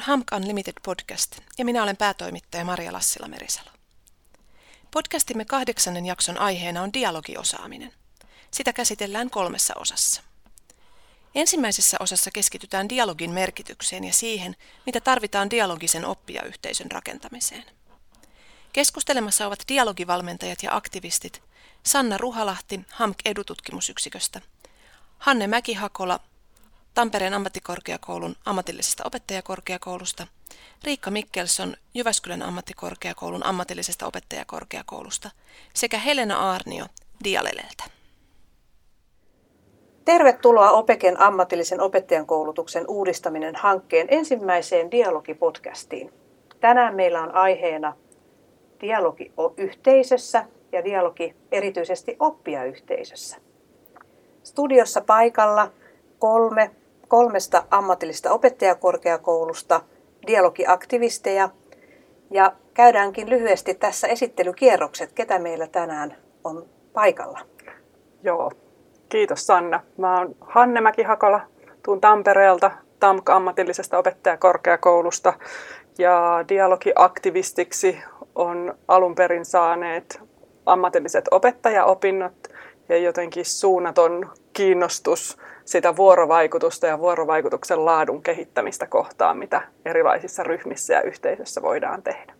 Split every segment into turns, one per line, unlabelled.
on Hamk Unlimited podcast ja minä olen päätoimittaja Maria Lassila-Merisalo. Podcastimme kahdeksannen jakson aiheena on dialogiosaaminen. Sitä käsitellään kolmessa osassa. Ensimmäisessä osassa keskitytään dialogin merkitykseen ja siihen, mitä tarvitaan dialogisen oppijayhteisön rakentamiseen. Keskustelemassa ovat dialogivalmentajat ja aktivistit Sanna Ruhalahti HAMK edututkimusyksiköstä, Hanne Mäkihakola Tampereen ammattikorkeakoulun ammatillisesta opettajakorkeakoulusta, Riikka Mikkelson Jyväskylän ammattikorkeakoulun ammatillisesta opettajakorkeakoulusta sekä Helena Aarnio Dialeleltä.
Tervetuloa Opeken ammatillisen opettajan koulutuksen uudistaminen hankkeen ensimmäiseen dialogipodcastiin. Tänään meillä on aiheena dialogi yhteisössä ja dialogi erityisesti oppijayhteisössä. Studiossa paikalla kolme kolmesta ammatillista opettajakorkeakoulusta dialogiaktivisteja ja käydäänkin lyhyesti tässä esittelykierrokset, ketä meillä tänään on paikalla.
Joo, kiitos Sanna. Mä oon Hanne Mäki-Hakala, tuun Tampereelta TAMK ammatillisesta opettajakorkeakoulusta ja dialogiaktivistiksi on alun perin saaneet ammatilliset opettajaopinnot ja jotenkin suunnaton kiinnostus sitä vuorovaikutusta ja vuorovaikutuksen laadun kehittämistä kohtaan, mitä erilaisissa ryhmissä ja yhteisöissä voidaan tehdä.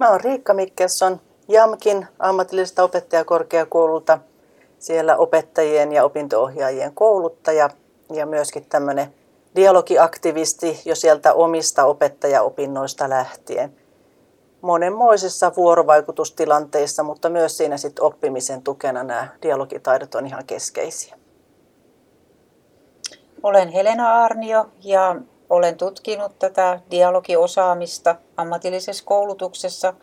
Mä oon Riikka Mikkelson JAMKin ammatillisesta opettajakorkeakoululta. Siellä opettajien ja opintoohjaajien kouluttaja ja myöskin tämmöinen dialogiaktivisti jo sieltä omista opettajaopinnoista lähtien. Monenmoisissa vuorovaikutustilanteissa, mutta myös siinä sit oppimisen tukena nämä dialogitaidot on ihan keskeisiä.
Olen Helena Arnio ja olen tutkinut tätä dialogiosaamista ammatillisessa koulutuksessa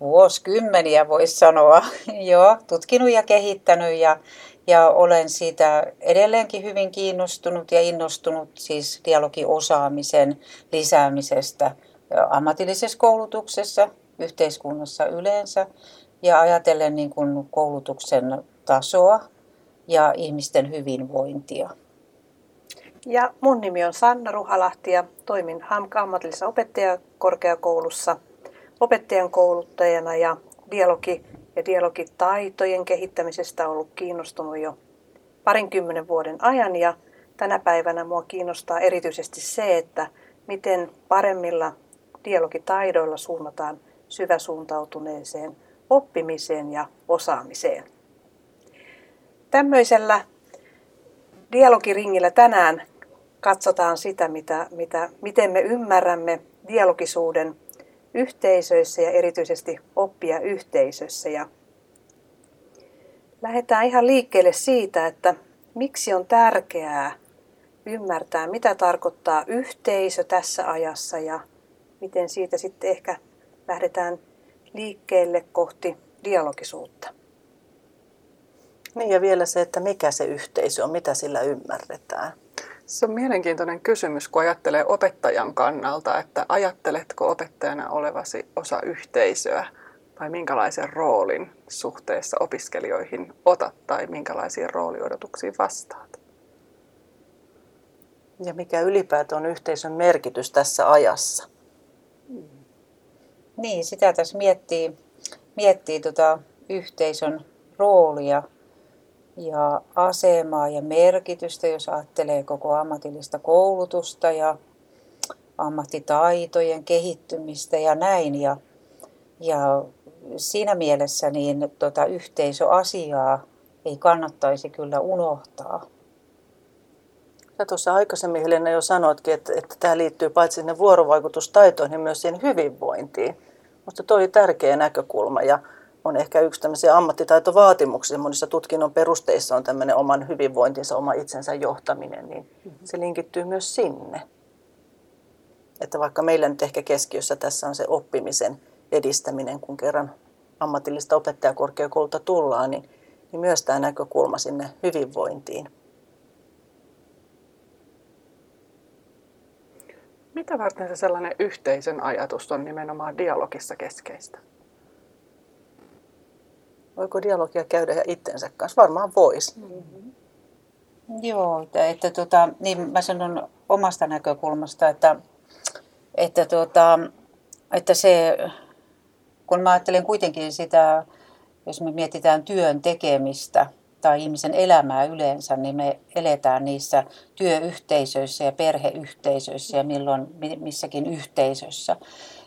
vuosikymmeniä voisi sanoa. Joo, tutkinut ja kehittänyt ja, ja olen siitä edelleenkin hyvin kiinnostunut ja innostunut siis dialogiosaamisen lisäämisestä ammatillisessa koulutuksessa, yhteiskunnassa yleensä ja ajatellen niin kuin koulutuksen tasoa ja ihmisten hyvinvointia.
Ja mun nimi on Sanna Ruhalahti ja toimin HAMK ammatillisessa opettajakorkeakoulussa opettajan kouluttajana ja dialogi- ja dialogitaitojen kehittämisestä ollut kiinnostunut jo parinkymmenen vuoden ajan ja tänä päivänä mua kiinnostaa erityisesti se, että miten paremmilla dialogitaidoilla suunnataan syväsuuntautuneeseen oppimiseen ja osaamiseen. Tämmöisellä dialogiringillä tänään katsotaan sitä, mitä, mitä, miten me ymmärrämme dialogisuuden yhteisöissä ja erityisesti oppia yhteisössä. Ja lähdetään ihan liikkeelle siitä, että miksi on tärkeää ymmärtää, mitä tarkoittaa yhteisö tässä ajassa ja miten siitä sitten ehkä lähdetään liikkeelle kohti dialogisuutta.
Niin ja vielä se, että mikä se yhteisö on, mitä sillä ymmärretään.
Se on mielenkiintoinen kysymys, kun ajattelee opettajan kannalta, että ajatteletko opettajana olevasi osa yhteisöä vai minkälaisen roolin suhteessa opiskelijoihin otat tai minkälaisiin rooliodotuksiin vastaat?
Ja mikä ylipäätään on yhteisön merkitys tässä ajassa?
Niin, sitä tässä miettii, miettii tota yhteisön roolia ja asemaa ja merkitystä, jos ajattelee koko ammatillista koulutusta ja ammattitaitojen kehittymistä ja näin. Ja, ja siinä mielessä niin tota yhteisöasiaa ei kannattaisi kyllä unohtaa.
Ja tuossa aikaisemmin Helena jo sanoitkin, että, että tämä liittyy paitsi sinne vuorovaikutustaitoihin, niin myös siihen hyvinvointiin. Mutta toi oli tärkeä näkökulma ja on ehkä yksi tämmöisiä ammattitaitovaatimuksia. Monissa tutkinnon perusteissa on tämmöinen oman hyvinvointinsa, oma itsensä johtaminen, niin se linkittyy myös sinne. Että vaikka meillä nyt ehkä keskiössä tässä on se oppimisen edistäminen, kun kerran ammatillista opettajakorkeakoulta tullaan, niin, niin myös tämä näkökulma sinne hyvinvointiin.
Mitä varten se sellainen yhteisön ajatus on nimenomaan dialogissa keskeistä?
Voiko dialogia käydä ja itsensä kanssa? Varmaan voisi. Mm-hmm.
Joo, että, että tota, niin mä sanon omasta näkökulmasta, että, että, tuota, että se, kun mä ajattelen kuitenkin sitä, jos me mietitään työn tekemistä tai ihmisen elämää yleensä, niin me eletään niissä työyhteisöissä ja perheyhteisöissä ja milloin missäkin yhteisössä.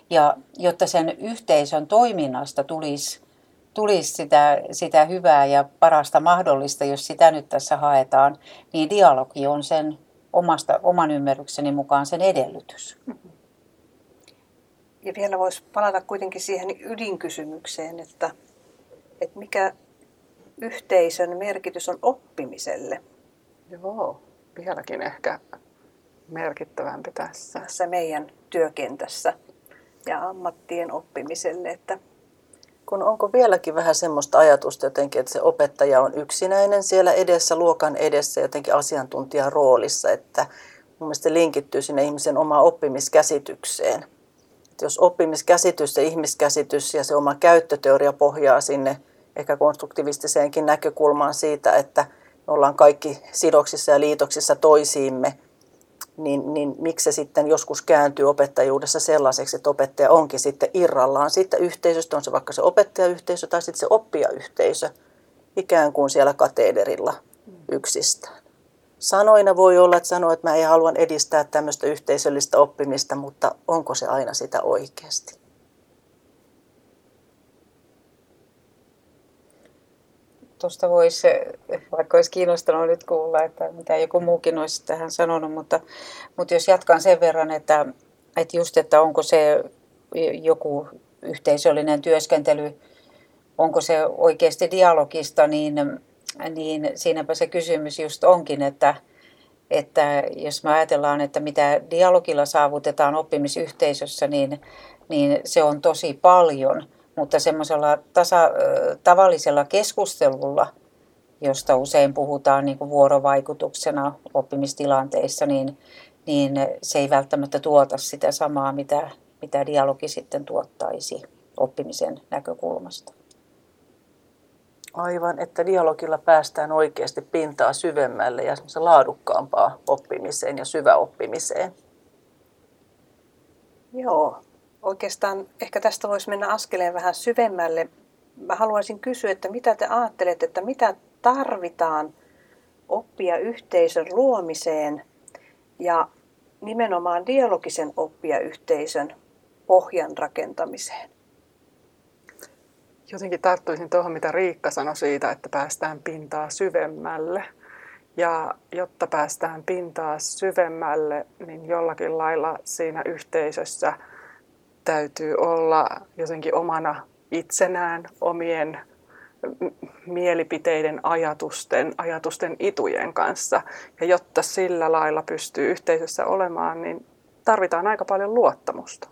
Ja jotta sen yhteisön toiminnasta tulisi, tulisi sitä, sitä hyvää ja parasta mahdollista, jos sitä nyt tässä haetaan, niin dialogi on sen omasta, oman ymmärrykseni mukaan sen edellytys.
Ja vielä voisi palata kuitenkin siihen ydinkysymykseen, että, että mikä yhteisön merkitys on oppimiselle.
Joo, vieläkin ehkä merkittävämpi tässä.
Tässä meidän työkentässä ja ammattien oppimiselle. Että
kun onko vieläkin vähän semmoista ajatusta jotenkin, että se opettaja on yksinäinen siellä edessä, luokan edessä jotenkin asiantuntijan roolissa, että mun mielestä se linkittyy sinne ihmisen omaan oppimiskäsitykseen. Että jos oppimiskäsitys ja ihmiskäsitys ja se oma käyttöteoria pohjaa sinne ehkä konstruktivistiseenkin näkökulmaan siitä, että me ollaan kaikki sidoksissa ja liitoksissa toisiimme – niin, niin miksi se sitten joskus kääntyy opettajuudessa sellaiseksi, että opettaja onkin sitten irrallaan siitä yhteisöstä, on se vaikka se opettajayhteisö tai sitten se oppijayhteisö, ikään kuin siellä kateederilla yksistään. Sanoina voi olla, että sanoo, että mä en halua edistää tämmöistä yhteisöllistä oppimista, mutta onko se aina sitä oikeasti?
Tuosta voisi, vaikka olisi kiinnostanut nyt kuulla, että mitä joku muukin olisi tähän sanonut, mutta, mutta jos jatkan sen verran, että, että just, että onko se joku yhteisöllinen työskentely, onko se oikeasti dialogista, niin, niin siinäpä se kysymys just onkin, että, että jos me ajatellaan, että mitä dialogilla saavutetaan oppimisyhteisössä, niin, niin se on tosi paljon – mutta semmoisella tasa, tavallisella keskustelulla, josta usein puhutaan niin kuin vuorovaikutuksena oppimistilanteissa, niin, niin se ei välttämättä tuota sitä samaa, mitä, mitä dialogi sitten tuottaisi oppimisen näkökulmasta.
Aivan, että dialogilla päästään oikeasti pintaa syvemmälle ja laadukkaampaa oppimiseen ja syväoppimiseen.
Joo, Oikeastaan ehkä tästä voisi mennä askeleen vähän syvemmälle. Mä haluaisin kysyä, että mitä te ajattelette, että mitä tarvitaan oppia yhteisön luomiseen ja nimenomaan dialogisen oppijayhteisön pohjan rakentamiseen?
Jotenkin tarttuisin tuohon, mitä Riikka sanoi siitä, että päästään pintaa syvemmälle. Ja jotta päästään pintaa syvemmälle, niin jollakin lailla siinä yhteisössä – täytyy olla jotenkin omana itsenään, omien mielipiteiden, ajatusten, ajatusten itujen kanssa. Ja jotta sillä lailla pystyy yhteisössä olemaan, niin tarvitaan aika paljon luottamusta.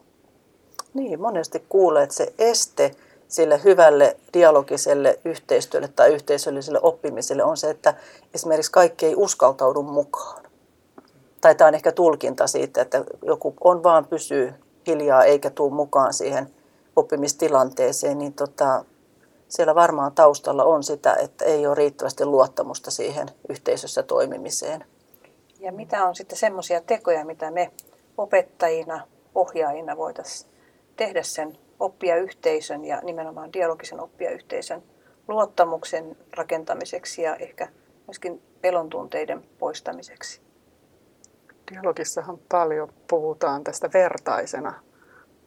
Niin, monesti kuulee, että se este sille hyvälle dialogiselle yhteistyölle tai yhteisölliselle oppimiselle on se, että esimerkiksi kaikki ei uskaltaudu mukaan. Tai tämä on ehkä tulkinta siitä, että joku on vaan pysyy hiljaa eikä tule mukaan siihen oppimistilanteeseen, niin tota, siellä varmaan taustalla on sitä, että ei ole riittävästi luottamusta siihen yhteisössä toimimiseen.
Ja mitä on sitten semmoisia tekoja, mitä me opettajina, ohjaajina voitaisiin tehdä sen oppijayhteisön ja nimenomaan dialogisen oppijayhteisön luottamuksen rakentamiseksi ja ehkä myöskin pelon tunteiden poistamiseksi?
Dialogissahan paljon puhutaan tästä vertaisena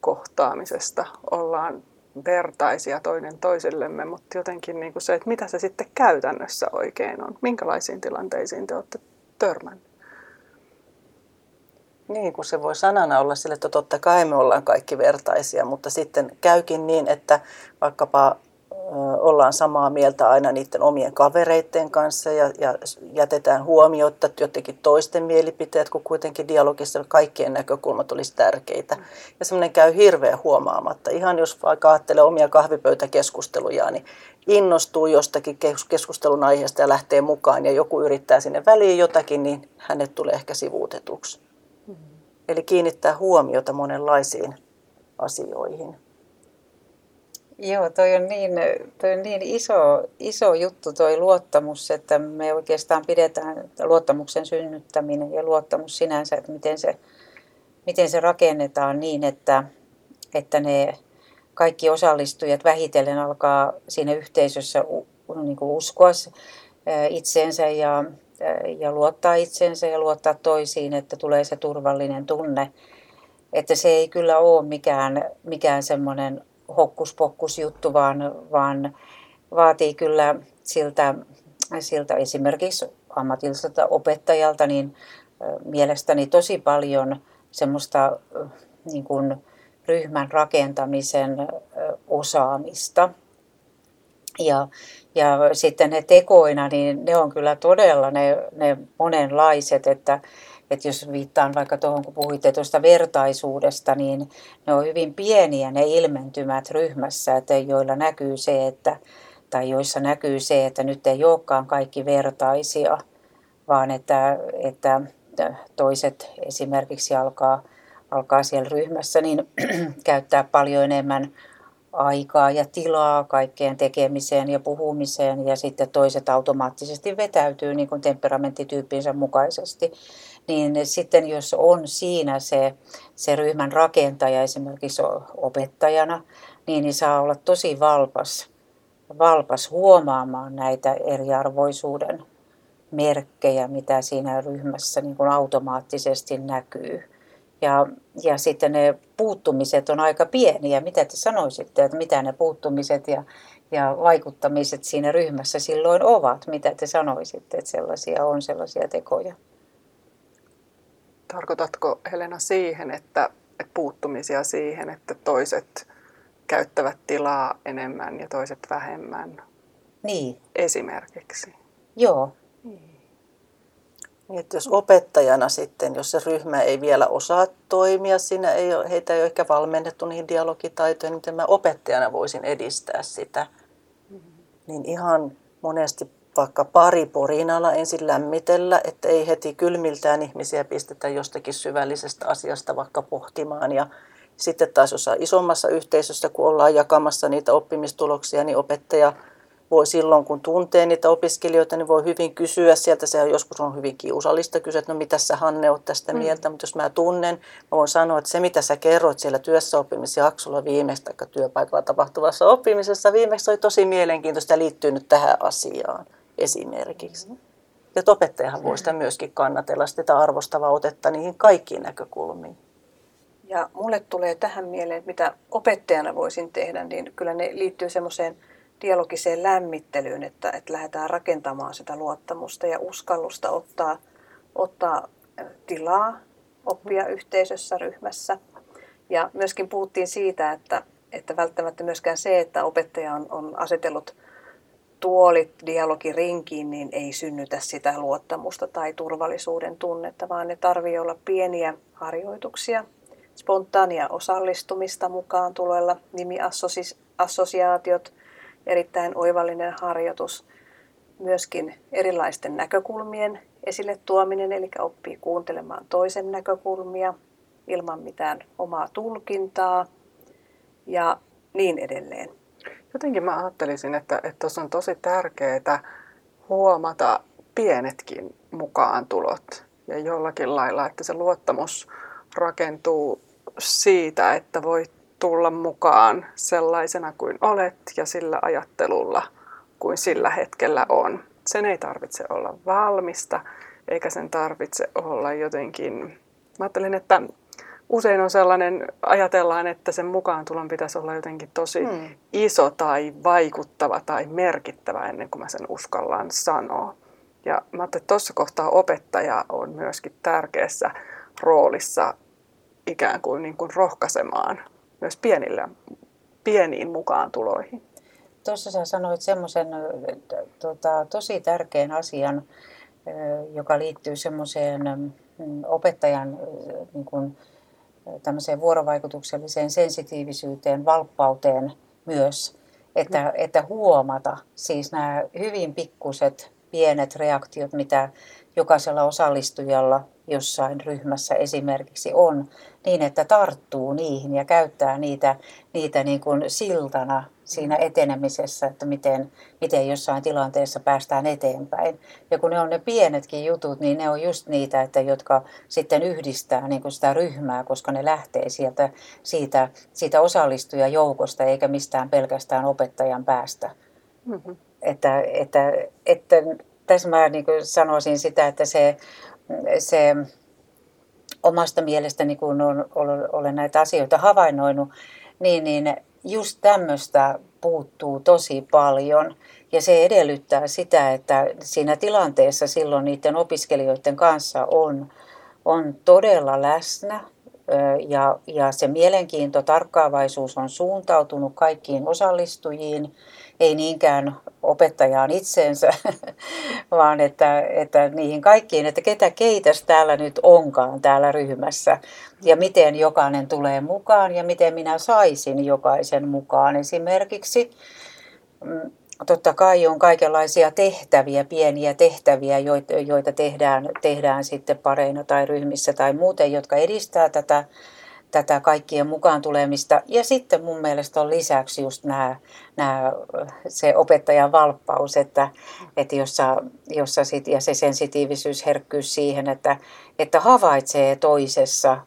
kohtaamisesta. Ollaan vertaisia toinen toisellemme, mutta jotenkin niin kuin se, että mitä se sitten käytännössä oikein on. Minkälaisiin tilanteisiin te olette törmänneet?
Niin, kun se voi sanana olla sille, että totta kai me ollaan kaikki vertaisia, mutta sitten käykin niin, että vaikkapa ollaan samaa mieltä aina niiden omien kavereiden kanssa ja, ja jätetään huomiota jotenkin toisten mielipiteet, kun kuitenkin dialogissa kaikkien näkökulmat olisi tärkeitä. Ja semmoinen käy hirveän huomaamatta. Ihan jos vaikka ajattelee omia kahvipöytäkeskusteluja, niin innostuu jostakin keskustelun aiheesta ja lähtee mukaan ja joku yrittää sinne väliin jotakin, niin hänet tulee ehkä sivuutetuksi. Mm-hmm. Eli kiinnittää huomiota monenlaisiin asioihin.
Joo, toi on niin, toi on niin iso, iso juttu toi luottamus, että me oikeastaan pidetään luottamuksen synnyttäminen ja luottamus sinänsä, että miten se, miten se rakennetaan niin, että, että ne kaikki osallistujat vähitellen alkaa siinä yhteisössä niin kuin uskoa itseensä ja, ja luottaa itseensä ja luottaa toisiin, että tulee se turvallinen tunne. Että se ei kyllä ole mikään, mikään semmoinen hokkuspokkus juttu, vaan, vaan vaatii kyllä siltä, siltä esimerkiksi ammatilliselta opettajalta niin mielestäni tosi paljon semmoista niin kuin ryhmän rakentamisen osaamista. Ja, ja sitten ne tekoina, niin ne on kyllä todella ne, ne monenlaiset, että, että jos viittaan vaikka tuohon, kun puhuitte tuosta vertaisuudesta, niin ne on hyvin pieniä ne ilmentymät ryhmässä, että joilla näkyy se, että, tai joissa näkyy se, että nyt ei olekaan kaikki vertaisia, vaan että, että toiset esimerkiksi alkaa, alkaa siellä ryhmässä niin käyttää paljon enemmän aikaa ja tilaa kaikkeen tekemiseen ja puhumiseen ja sitten toiset automaattisesti vetäytyy niin kuin temperamenttityyppinsä mukaisesti niin sitten jos on siinä se, se ryhmän rakentaja esimerkiksi opettajana, niin, niin saa olla tosi valpas, valpas huomaamaan näitä eriarvoisuuden merkkejä, mitä siinä ryhmässä niin kuin automaattisesti näkyy. Ja, ja sitten ne puuttumiset on aika pieniä. Mitä te sanoisitte, että mitä ne puuttumiset ja, ja vaikuttamiset siinä ryhmässä silloin ovat? Mitä te sanoisitte, että sellaisia on sellaisia tekoja?
Tarkoitatko Helena siihen, että, että puuttumisia siihen, että toiset käyttävät tilaa enemmän ja toiset vähemmän?
Niin.
Esimerkiksi.
Joo.
Niin. Että jos opettajana sitten, jos se ryhmä ei vielä osaa toimia, siinä ei ole, heitä ei ole ehkä valmennettu niihin dialogitaitoihin, miten mä opettajana voisin edistää sitä, niin ihan monesti vaikka pari porinalla ensin lämmitellä, että ei heti kylmiltään ihmisiä pistetä jostakin syvällisestä asiasta vaikka pohtimaan. Ja sitten taas jossain isommassa yhteisössä, kun ollaan jakamassa niitä oppimistuloksia, niin opettaja voi silloin, kun tuntee niitä opiskelijoita, niin voi hyvin kysyä sieltä. Se on joskus on hyvin kiusallista kysyä, että no mitä sä Hanne oot tästä mm. mieltä, mm. mutta jos mä tunnen, mä voin sanoa, että se mitä sä kerroit siellä työssäoppimisjaksolla viimeksi tai työpaikalla tapahtuvassa oppimisessa viimeksi oli tosi mielenkiintoista ja liittyy nyt tähän asiaan esimerkiksi. Ja opettajahan voi sitä myöskin kannatella sitä arvostavaa otetta niihin kaikkiin näkökulmiin.
Ja mulle tulee tähän mieleen, että mitä opettajana voisin tehdä, niin kyllä ne liittyy semmoiseen dialogiseen lämmittelyyn, että, että lähdetään rakentamaan sitä luottamusta ja uskallusta ottaa, ottaa tilaa, oppia yhteisössä, ryhmässä. Ja myöskin puhuttiin siitä, että, että välttämättä myöskään se, että opettaja on, on asetellut tuolit dialogirinkiin, niin ei synnytä sitä luottamusta tai turvallisuuden tunnetta, vaan ne tarvii olla pieniä harjoituksia, spontaania osallistumista mukaan tulella, nimiassosiaatiot, erittäin oivallinen harjoitus, myöskin erilaisten näkökulmien esille tuominen, eli oppii kuuntelemaan toisen näkökulmia ilman mitään omaa tulkintaa ja niin edelleen.
Jotenkin mä ajattelisin, että tuossa on tosi tärkeää huomata pienetkin mukaan tulot ja jollakin lailla, että se luottamus rakentuu siitä, että voi tulla mukaan sellaisena kuin olet ja sillä ajattelulla kuin sillä hetkellä on. Sen ei tarvitse olla valmista, eikä sen tarvitse olla jotenkin... Mä ajattelin, että usein on sellainen, ajatellaan, että sen mukaan tulon pitäisi olla jotenkin tosi hmm. iso tai vaikuttava tai merkittävä ennen kuin mä sen uskallan sanoa. Ja mä ajattelin, että tuossa kohtaa opettaja on myöskin tärkeässä roolissa ikään kuin, niin kuin rohkaisemaan myös pienillä, pieniin mukaan tuloihin.
Tuossa sä sanoit semmoisen tota, tosi tärkeän asian, joka liittyy semmoiseen mm, opettajan niin kuin, tämmöiseen vuorovaikutukselliseen sensitiivisyyteen, valppauteen myös, että, mm. että huomata siis nämä hyvin pikkuset pienet reaktiot, mitä jokaisella osallistujalla jossain ryhmässä esimerkiksi on, niin että tarttuu niihin ja käyttää niitä, niitä niin kuin siltana siinä etenemisessä, että miten, miten jossain tilanteessa päästään eteenpäin. Ja kun ne on ne pienetkin jutut, niin ne on just niitä, että jotka sitten yhdistää niin kuin sitä ryhmää, koska ne lähtee sieltä, siitä, siitä osallistujajoukosta eikä mistään pelkästään opettajan päästä. Mm-hmm. Että, että, että tässä mä niin sanoisin sitä, että se, se omasta mielestäni, kun on, olen näitä asioita havainnoinut, niin, niin just tämmöistä puuttuu tosi paljon. Ja se edellyttää sitä, että siinä tilanteessa silloin niiden opiskelijoiden kanssa on, on todella läsnä ja, ja se mielenkiinto, tarkkaavaisuus on suuntautunut kaikkiin osallistujiin, ei niinkään opettajaan itseensä, vaan että, että niihin kaikkiin, että ketä keitäs täällä nyt onkaan täällä ryhmässä ja miten jokainen tulee mukaan ja miten minä saisin jokaisen mukaan. Esimerkiksi mm, totta kai on kaikenlaisia tehtäviä, pieniä tehtäviä, joita, joita tehdään, tehdään sitten pareina tai ryhmissä tai muuten, jotka edistää tätä tätä kaikkien mukaan tulemista. Ja sitten mun mielestä on lisäksi just nämä, nämä se opettajan valppaus, että, että jossa, jossa sit, ja se sensitiivisyys, herkkyys siihen, että, että havaitsee toisessa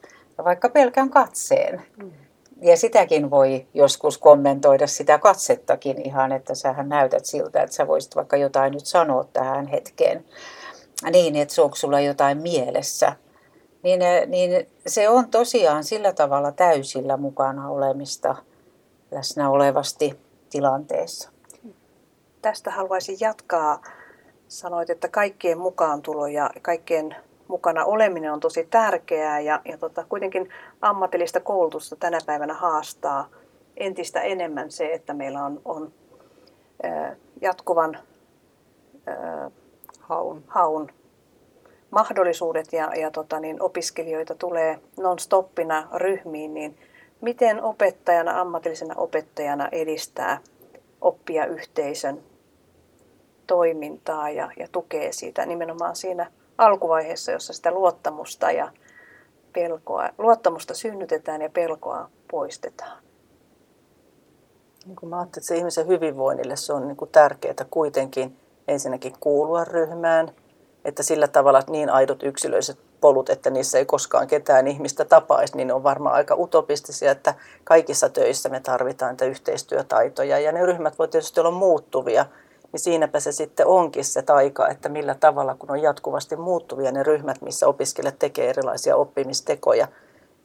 vaikka pelkän katseen. Mm. Ja sitäkin voi joskus kommentoida sitä katsettakin ihan, että sähän näytät siltä, että sä voisit vaikka jotain nyt sanoa tähän hetkeen. Niin, että onko sulla jotain mielessä niin, eh, niin se on tosiaan sillä tavalla täysillä mukana olemista läsnä olevasti tilanteessa.
Tästä haluaisin jatkaa. Sanoit, että kaikkien mukaantulo ja kaikkien mukana oleminen on tosi tärkeää ja, ja tota, kuitenkin ammatillista koulutusta tänä päivänä haastaa entistä enemmän se, että meillä on, on ää, jatkuvan ää, haun. haun mahdollisuudet ja, ja tota, niin opiskelijoita tulee non-stoppina ryhmiin, niin miten opettajana, ammatillisena opettajana edistää oppia yhteisön toimintaa ja, ja tukee siitä nimenomaan siinä alkuvaiheessa, jossa sitä luottamusta ja pelkoa, luottamusta synnytetään ja pelkoa poistetaan.
Niin kuin mä ajattelin, että se ihmisen hyvinvoinnille se on niin kuin tärkeää kuitenkin ensinnäkin kuulua ryhmään – että sillä tavalla niin aidot yksilöiset polut, että niissä ei koskaan ketään ihmistä tapaisi, niin ne on varmaan aika utopistisia, että kaikissa töissä me tarvitaan niitä yhteistyötaitoja. Ja ne ryhmät voi tietysti olla muuttuvia, niin siinäpä se sitten onkin se taika, että millä tavalla, kun on jatkuvasti muuttuvia ne ryhmät, missä opiskelijat tekee erilaisia oppimistekoja,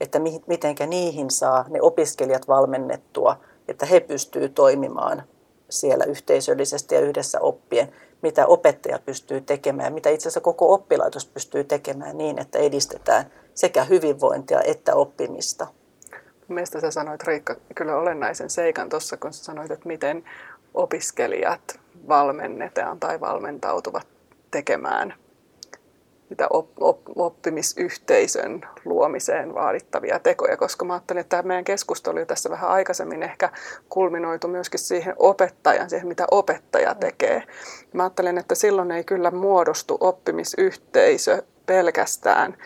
että mitenkä niihin saa ne opiskelijat valmennettua, että he pystyvät toimimaan siellä yhteisöllisesti ja yhdessä oppien mitä opettaja pystyy tekemään mitä itse asiassa koko oppilaitos pystyy tekemään niin, että edistetään sekä hyvinvointia että oppimista.
Mielestäni sä sanoit Riikka kyllä olennaisen seikan tuossa, kun sä sanoit, että miten opiskelijat valmennetaan tai valmentautuvat tekemään sitä oppimisyhteisön luomiseen vaadittavia tekoja, koska mä ajattelin, että tämä meidän keskustelu tässä vähän aikaisemmin ehkä kulminoitu myöskin siihen opettajan, siihen mitä opettaja tekee. Mä ajattelen, että silloin ei kyllä muodostu oppimisyhteisö pelkästään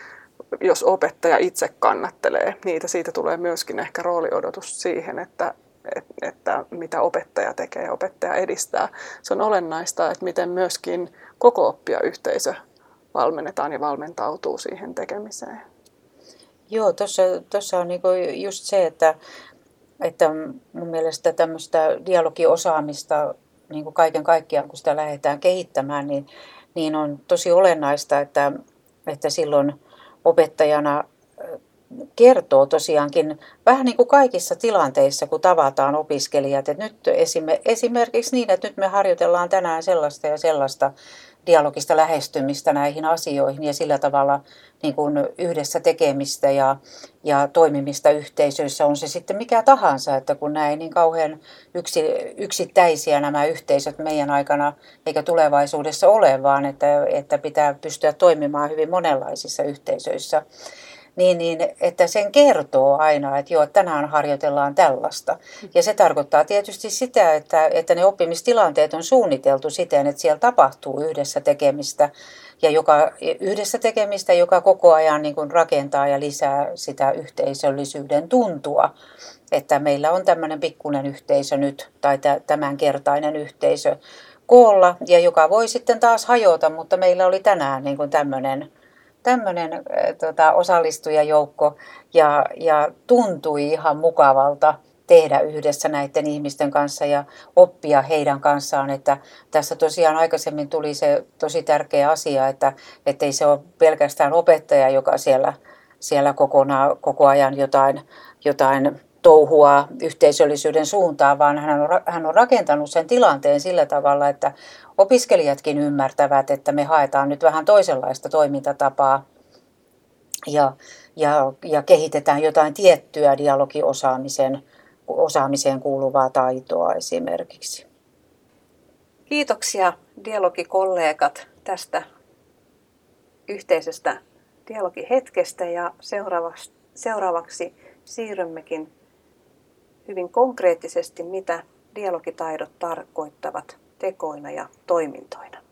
jos opettaja itse kannattelee niitä, siitä tulee myöskin ehkä rooliodotus siihen, että, että, että mitä opettaja tekee ja opettaja edistää. Se on olennaista, että miten myöskin koko oppijayhteisö valmennetaan ja valmentautuu siihen tekemiseen.
Joo, tuossa on niinku just se, että, että mun mielestä tämmöistä dialogiosaamista niin kuin kaiken kaikkiaan, kun sitä lähdetään kehittämään, niin, niin on tosi olennaista, että, että silloin opettajana kertoo tosiaankin vähän niin kuin kaikissa tilanteissa, kun tavataan opiskelijat. Että nyt esimerkiksi niin, että nyt me harjoitellaan tänään sellaista ja sellaista dialogista lähestymistä näihin asioihin ja sillä tavalla niin kuin yhdessä tekemistä ja, ja toimimista yhteisöissä on se sitten mikä tahansa, että kun näin niin kauhean yksi, yksittäisiä nämä yhteisöt meidän aikana eikä tulevaisuudessa ole, vaan että, että pitää pystyä toimimaan hyvin monenlaisissa yhteisöissä niin, niin että sen kertoo aina, että joo, tänään harjoitellaan tällaista. Ja se tarkoittaa tietysti sitä, että, että ne oppimistilanteet on suunniteltu siten, että siellä tapahtuu yhdessä tekemistä ja joka, yhdessä tekemistä, joka koko ajan niin kuin rakentaa ja lisää sitä yhteisöllisyyden tuntua. Että meillä on tämmöinen pikkunen yhteisö nyt, tai tämänkertainen yhteisö koolla, ja joka voi sitten taas hajota, mutta meillä oli tänään niin kuin tämmöinen, tämmöinen tota, osallistujajoukko, ja, ja tuntui ihan mukavalta tehdä yhdessä näiden ihmisten kanssa ja oppia heidän kanssaan. Että tässä tosiaan aikaisemmin tuli se tosi tärkeä asia, että ei se ole pelkästään opettaja, joka siellä, siellä kokonaan, koko ajan jotain, jotain touhua yhteisöllisyyden suuntaan, vaan hän on, hän on rakentanut sen tilanteen sillä tavalla, että opiskelijatkin ymmärtävät, että me haetaan nyt vähän toisenlaista toimintatapaa ja, ja, ja kehitetään jotain tiettyä dialogiosaamisen osaamiseen kuuluvaa taitoa esimerkiksi.
Kiitoksia dialogikollegat tästä yhteisestä dialogihetkestä ja seuraavaksi, seuraavaksi siirrymmekin hyvin konkreettisesti, mitä dialogitaidot tarkoittavat tekoina ja toimintoina.